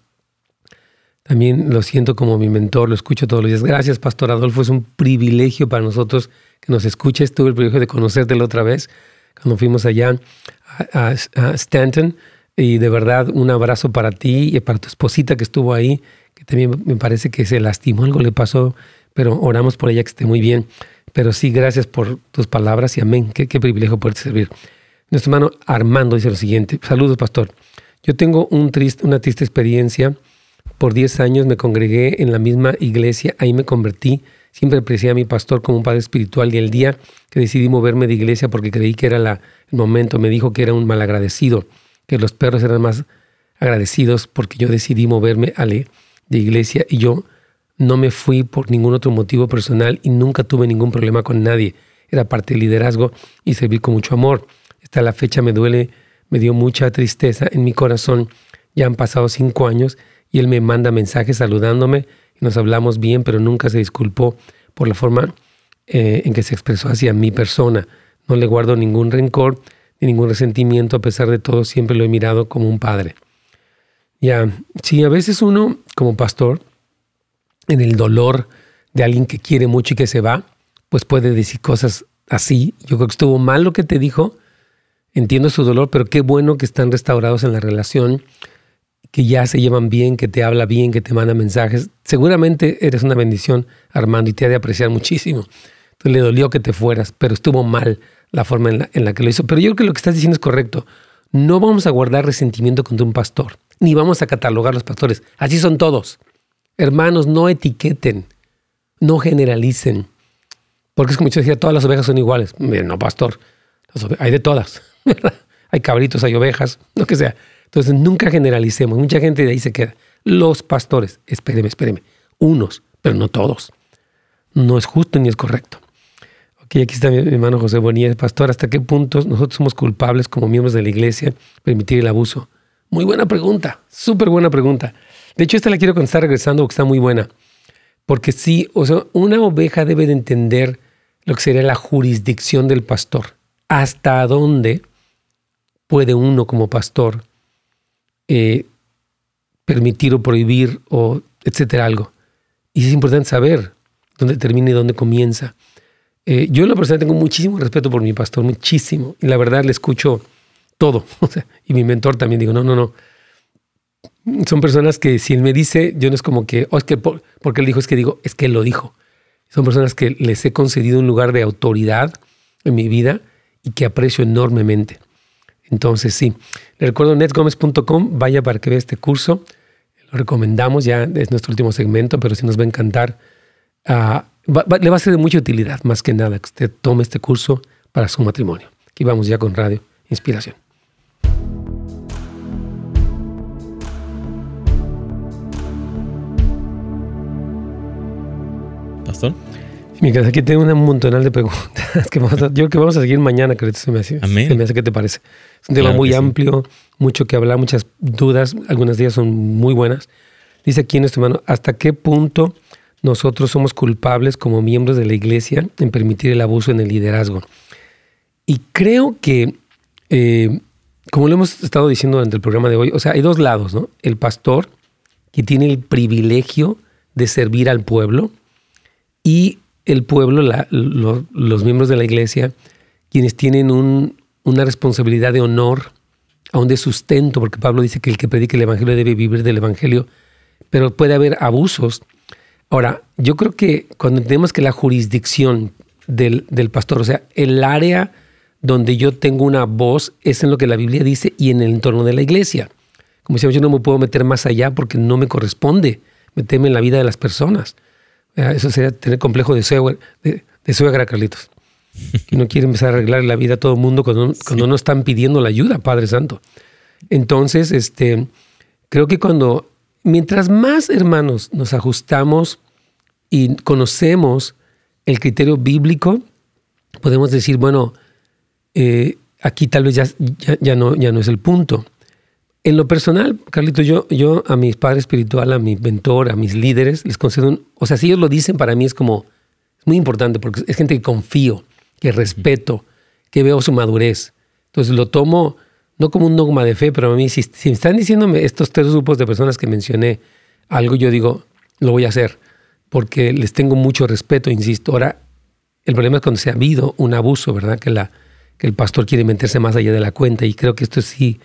Speaker 3: También lo siento como mi mentor, lo escucho todos los días. Gracias, Pastor Adolfo. Es un privilegio para nosotros que nos escuches. Tuve el privilegio de conocerte la otra vez cuando fuimos allá a, Stanton. Y de verdad, un abrazo para ti y para tu esposita que estuvo ahí, que también me parece que se lastimó, algo le pasó pero oramos por ella que esté muy bien. Pero sí, gracias por tus palabras y amén. Qué, privilegio poder servir. Nuestro hermano Armando dice lo siguiente. Saludos, pastor. Yo tengo un triste, una triste experiencia. Por 10 años me congregué en la misma iglesia, ahí me convertí. Siempre aprecié a mi pastor como un padre espiritual y el día que decidí moverme de iglesia porque creí que era la, el momento, me dijo que era un malagradecido, que los perros eran más agradecidos porque yo decidí moverme a de iglesia y yo no me fui por ningún otro motivo personal y nunca tuve ningún problema con nadie. Era parte del liderazgo y serví con mucho amor. Hasta la fecha me duele, me dio mucha tristeza en mi corazón. Ya han pasado cinco años y él me manda mensajes saludándome y nos hablamos bien, pero nunca se disculpó por la forma eh, en que se expresó hacia mi persona. No le guardo ningún rencor ni ningún resentimiento, a pesar de todo, siempre lo he mirado como un padre. Ya, sí, a veces uno, como pastor, en el dolor de alguien que quiere mucho y que se va, pues puede decir cosas así. Yo creo que estuvo mal lo que te dijo, entiendo su dolor, pero qué bueno que están restaurados en la relación, que ya se llevan bien, que te habla bien, que te manda mensajes. Seguramente eres una bendición, Armando, y te ha de apreciar muchísimo. Entonces le dolió que te fueras, pero estuvo mal la forma en la, que lo hizo. Pero yo creo que lo que estás diciendo es correcto. No vamos a guardar resentimiento contra un pastor, ni vamos a catalogar los pastores. Así son todos. Hermanos, no etiqueten, no generalicen. Porque es como yo decía, todas las ovejas son iguales. No, pastor, hay de todas. hay cabritos, hay ovejas, lo que sea. Entonces, nunca generalicemos. Mucha gente de ahí se queda. Los pastores, espéreme, espéreme. Unos, pero no todos. No es justo ni es correcto. Ok, aquí está mi hermano José Bonilla, pastor. ¿Hasta qué punto nosotros somos culpables como miembros de la iglesia permitir el abuso? Muy buena pregunta, súper buena pregunta. De hecho, esta la quiero contestar regresando porque está muy buena. Porque sí, o sea, una oveja debe de entender lo que sería la jurisdicción del pastor. Hasta dónde puede uno como pastor eh, permitir o prohibir o etcétera algo. Y es importante saber dónde termina y dónde comienza. Eh, yo en lo personal tengo muchísimo respeto por mi pastor, muchísimo. Y la verdad le escucho todo. y mi mentor también digo, no, no, no. Son personas que si él me dice, yo no es como que, oh, es que porque él dijo, es que digo, es que él lo dijo. Son personas que les he concedido un lugar de autoridad en mi vida y que aprecio enormemente. Entonces, sí, le recuerdo netgomez.com, vaya para que vea este curso. Lo recomendamos, ya es nuestro último segmento, pero sí nos va a encantar. Ah, le va a ser de mucha utilidad, más que nada, que usted tome este curso para su matrimonio. Aquí vamos ya con Radio Inspiración. Miguel, aquí tengo un montonal de preguntas que vamos yo creo que vamos a seguir mañana, que se me hace.
Speaker 2: Amén.
Speaker 3: me hace, ¿qué te parece? Es un tema muy amplio, mucho que hablar, muchas dudas, algunas de ellas son muy buenas. Dice aquí en este hermano, ¿hasta qué punto nosotros somos culpables como miembros de la iglesia en permitir el abuso en el liderazgo? Y creo que, eh, como lo hemos estado diciendo durante el programa de hoy, o sea, hay dos lados, ¿no? El pastor, que tiene el privilegio de servir al pueblo, y el pueblo, los miembros de la iglesia, quienes tienen una responsabilidad de honor, aún de sustento, porque Pablo dice que el que predica el Evangelio debe vivir del Evangelio, pero puede haber abusos. Ahora, yo creo que cuando tenemos que la jurisdicción del, del pastor, o sea, el área donde yo tengo una voz, es en lo que la Biblia dice y en el entorno de la iglesia. Como decíamos, yo no me puedo meter más allá porque no me corresponde meterme en la vida de las personas. Eso sería tener complejo de suegra, de, suegra Carlitos. Que no quiere empezar a arreglar la vida a todo el mundo cuando, cuando no están pidiendo la ayuda, Padre Santo. Entonces, este, creo que cuando, mientras más hermanos nos ajustamos y conocemos el criterio bíblico, podemos decir, bueno, eh, aquí tal vez ya, ya, no, ya no es el punto. En lo personal, Carlito, yo, yo a mi padre espiritual, a mi mentor, a mis líderes, les concedo un, o sea, si ellos lo dicen, para mí es como, es muy importante porque es gente que confío, que respeto, que veo su madurez. Entonces lo tomo no como un dogma de fe, pero a mí si, si están diciéndome estos tres grupos de personas que mencioné algo, yo digo, lo voy a hacer, porque les tengo mucho respeto, insisto. Ahora, el problema es cuando se ha habido un abuso, ¿verdad? Que, la, que el pastor quiere meterse más allá de la cuenta y creo que esto sí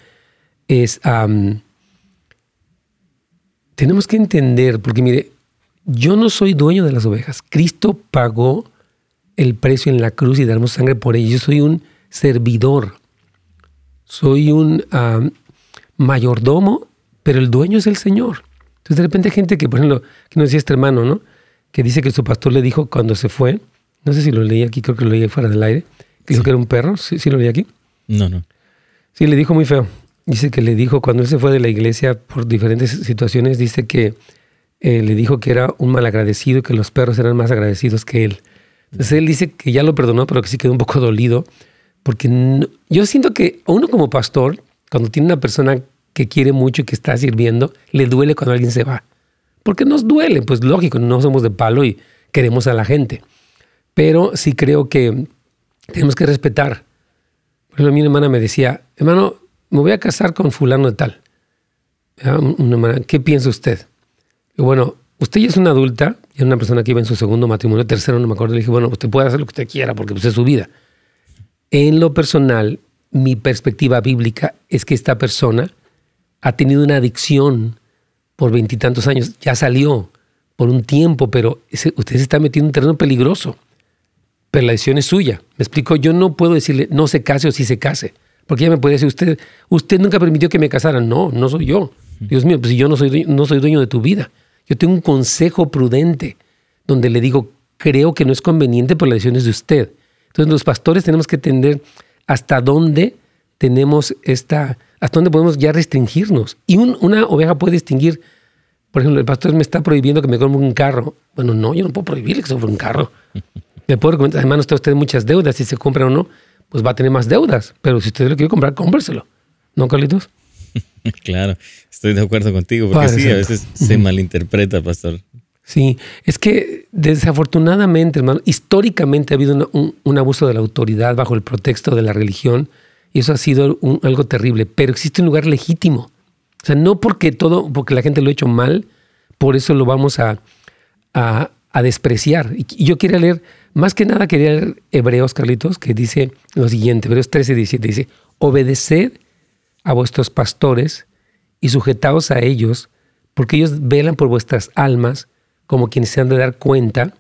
Speaker 3: es, tenemos que entender, porque mire, yo no soy dueño de las ovejas. Cristo pagó el precio en la cruz y darnos sangre por ellas. Yo soy un servidor, soy un mayordomo, pero el dueño es el Señor. Entonces de repente hay gente que, por ejemplo, que nos decía este hermano, ¿no? Que dice que su pastor le dijo cuando se fue, no sé si lo leí aquí, creo que lo leí fuera del aire, que dijo que era un perro, ¿Sí, ¿sí, lo leí aquí?
Speaker 2: No, no.
Speaker 3: Sí, le dijo muy feo. Dice que le dijo, cuando él se fue de la iglesia por diferentes situaciones, dice que eh, le dijo que era un malagradecido y que los perros eran más agradecidos que él. Entonces él dice que ya lo perdonó, pero que sí quedó un poco dolido, porque yo siento que uno como pastor, cuando tiene una persona que quiere mucho y que está sirviendo, le duele cuando alguien se va. Porque nos duele, pues lógico, no somos de palo y queremos a la gente. Pero sí creo que tenemos que respetar. Por ejemplo, mi hermana me decía, hermano, me voy a casar con fulano de tal. ¿Qué piensa usted? Bueno, usted ya es una adulta, y es una persona que iba en su segundo matrimonio, tercero, no me acuerdo. Le dije, bueno, usted puede hacer lo que usted quiera porque pues, es su vida. En lo personal, mi perspectiva bíblica es que esta persona ha tenido una adicción por veintitantos años, ya salió por un tiempo, pero usted se está metiendo en un terreno peligroso. Pero la decisión es suya. Me explico, yo no puedo decirle no se case o sí se case. Porque ella me puede decir, usted, usted nunca permitió que me casara. No, no soy yo. Dios mío, pues si yo no soy, no soy dueño de tu vida. Yo tengo un consejo prudente donde le digo, creo que no es conveniente por las decisiones de usted. Entonces los pastores tenemos que entender hasta dónde tenemos esta, hasta dónde podemos ya restringirnos. Y una oveja puede distinguir, por ejemplo, el pastor me está prohibiendo que me compre un carro. Bueno, no, yo no puedo prohibirle que se compre un carro. Le puedo recomendar, además, está usted muchas deudas, si se compra o no, pues va a tener más deudas. Pero si usted lo quiere comprar, cómpreselo. ¿No, Carlitos?
Speaker 2: claro, estoy de acuerdo contigo, porque sí, a veces se malinterpreta, pastor.
Speaker 3: Sí, es que desafortunadamente, hermano, históricamente ha habido un, abuso de la autoridad bajo el pretexto de la religión y eso ha sido algo terrible, pero existe un lugar legítimo. O sea, no porque todo, porque la gente lo ha hecho mal, por eso lo vamos a, a, despreciar. Y yo quería leer, más que nada quería leer Hebreos, Carlitos, que dice lo siguiente, Hebreos 13, 17, dice, obedeced a vuestros pastores y sujetaos a ellos, porque ellos velan por vuestras almas como quienes se han de dar cuenta,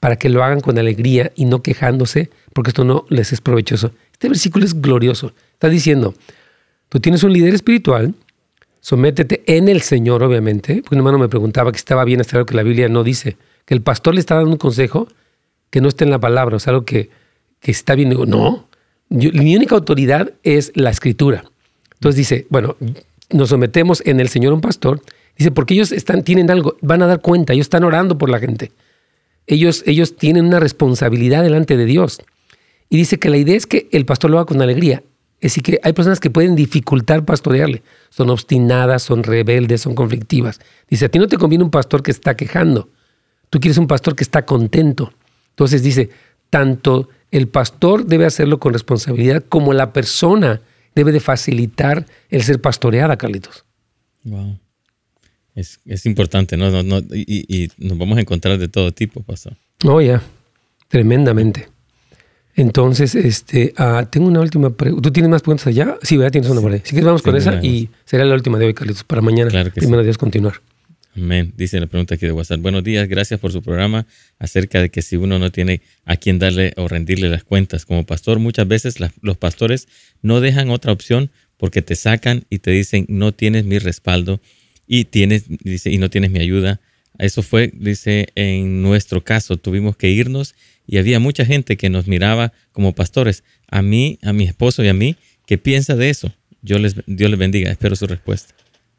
Speaker 3: para que lo hagan con alegría y no quejándose, porque esto no les es provechoso. Este versículo es glorioso. Está diciendo, tú tienes un líder espiritual, sométete en el Señor, obviamente, porque un hermano me preguntaba que estaba bien hasta algo que la Biblia no dice, que el pastor le está dando un consejo que no está en la palabra, o sea, algo que, que está bien. No, mi única autoridad es la escritura. Entonces dice, bueno, nos sometemos en el Señor un pastor. Dice, porque ellos están, tienen algo, van a dar cuenta, ellos están orando por la gente. Ellos, ellos tienen una responsabilidad delante de Dios. Y dice que la idea es que el pastor lo haga con alegría. Es decir, que hay personas que pueden dificultar pastorearle. Son obstinadas, son rebeldes, son conflictivas. Dice, a ti no te conviene un pastor que está quejando. Tú quieres un pastor que está contento. Entonces dice, tanto el pastor debe hacerlo con responsabilidad como la persona debe de facilitar el ser pastoreada, Carlitos.
Speaker 2: Wow. Es, importante, ¿no? y, nos vamos a encontrar de todo tipo, pastor.
Speaker 3: Oh, ya. Tremendamente. Entonces, este, ah, tengo una última pregunta. ¿Tú tienes más preguntas allá? Sí, ya tienes una por ahí. Así que vamos con esa y será la última de hoy, Carlitos, para mañana. Claro que Primero sí. Dios continuar.
Speaker 2: Amén. Dice la pregunta aquí de WhatsApp. Buenos días, gracias por su programa acerca de que si uno no tiene a quién darle o rendirle las cuentas. Como pastor, muchas veces los pastores no dejan otra opción porque te sacan y te dicen no tienes mi respaldo y tienes dice y no tienes mi ayuda. Eso fue, dice, en nuestro caso tuvimos que irnos y había mucha gente que nos miraba como pastores. A mí, a mi esposo y a mí, ¿qué piensa de eso? Yo les, Dios les bendiga. Espero su respuesta.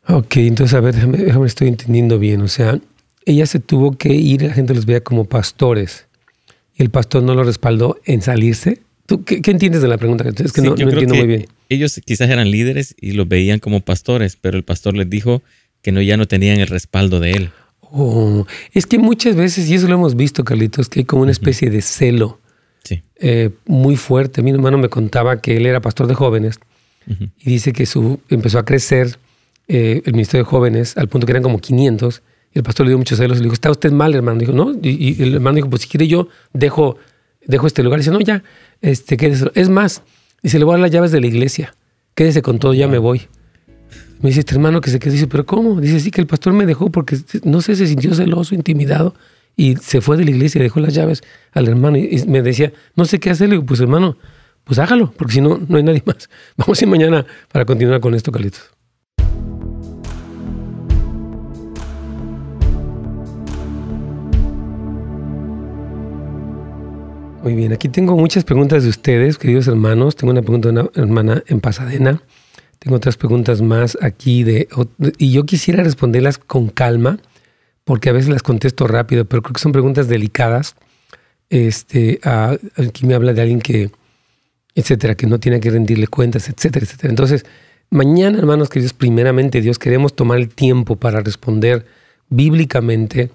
Speaker 3: Ok, entonces a ver, déjame, estoy entendiendo bien. O sea, ella se tuvo que ir, la gente los veía como pastores. Y el pastor no lo respaldó en salirse. ¿Tú qué, entiendes de la pregunta? Es que no, entiendo muy bien.
Speaker 2: Ellos quizás eran líderes y los veían como pastores, pero el pastor les dijo que no, ya no tenían el respaldo de él.
Speaker 3: Oh, es que muchas veces, y eso lo hemos visto, Carlitos, que hay como una especie de celo eh, muy fuerte. Mi hermano me contaba que él era pastor de jóvenes y dice que su, empezó a crecer eh, el Ministerio de Jóvenes al punto que eran como 500. Y el pastor le dio muchos celos y le dijo, ¿está usted mal, hermano? Dijo, no. Y, el hermano dijo, pues si quiere yo dejo, dejo este lugar. Y dice, no, ya, este, quédese. Es más, dice, le voy a dar las llaves de la iglesia. Quédese con todo, ya me voy. Me dice este hermano que se quedó. Dice, ¿pero cómo? Dice, sí, que el pastor me dejó porque, no sé, se sintió celoso, intimidado. Y se fue de la iglesia y dejó las llaves al hermano. Y me decía, no sé qué hacer. Le digo, pues hermano, pues hágalo, porque si no, no hay nadie más. Vamos a ir mañana para continuar con esto, Carlitos. Muy bien, aquí tengo muchas preguntas de ustedes, queridos hermanos. Tengo una pregunta de una hermana en Pasadena. Tengo otras preguntas más aquí de, y yo quisiera responderlas con calma, porque a veces las contesto rápido, pero creo que son preguntas delicadas. Este, aquí me habla de alguien que, etcétera, que no tiene que rendirle cuentas, etcétera, etcétera. Entonces, mañana, hermanos queridos, primeramente Dios, queremos tomar el tiempo para responder bíblicamente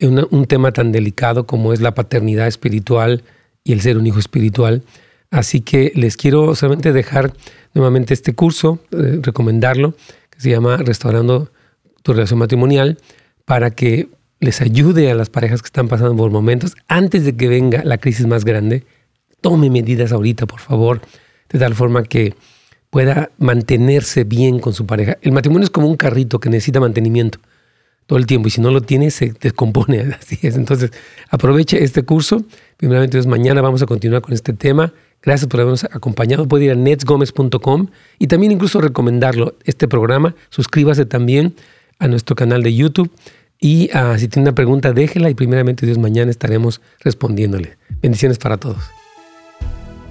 Speaker 3: un tema tan delicado como es la paternidad espiritual y el ser un hijo espiritual. Así que les quiero solamente dejar nuevamente este curso, eh, recomendarlo, que se llama Restaurando tu relación matrimonial, para que les ayude a las parejas que están pasando por momentos antes de que venga la crisis más grande. Tome medidas ahorita, por favor, de tal forma que pueda mantenerse bien con su pareja. El matrimonio es como un carrito que necesita mantenimiento todo el tiempo y si no lo tiene se descompone. Así es. Entonces, aproveche este curso. Primeramente, mañana vamos a continuar con este tema. Gracias por habernos acompañado. Puede ir a netsgomez.com y también incluso recomendarlo, este programa. Suscríbase también a nuestro canal de YouTube y ah, si tiene una pregunta, déjela y primeramente Dios mañana estaremos respondiéndole. Bendiciones para todos.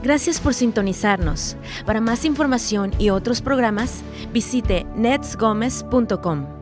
Speaker 1: Gracias por sintonizarnos. Para más información y otros programas, visite netsgomez.com.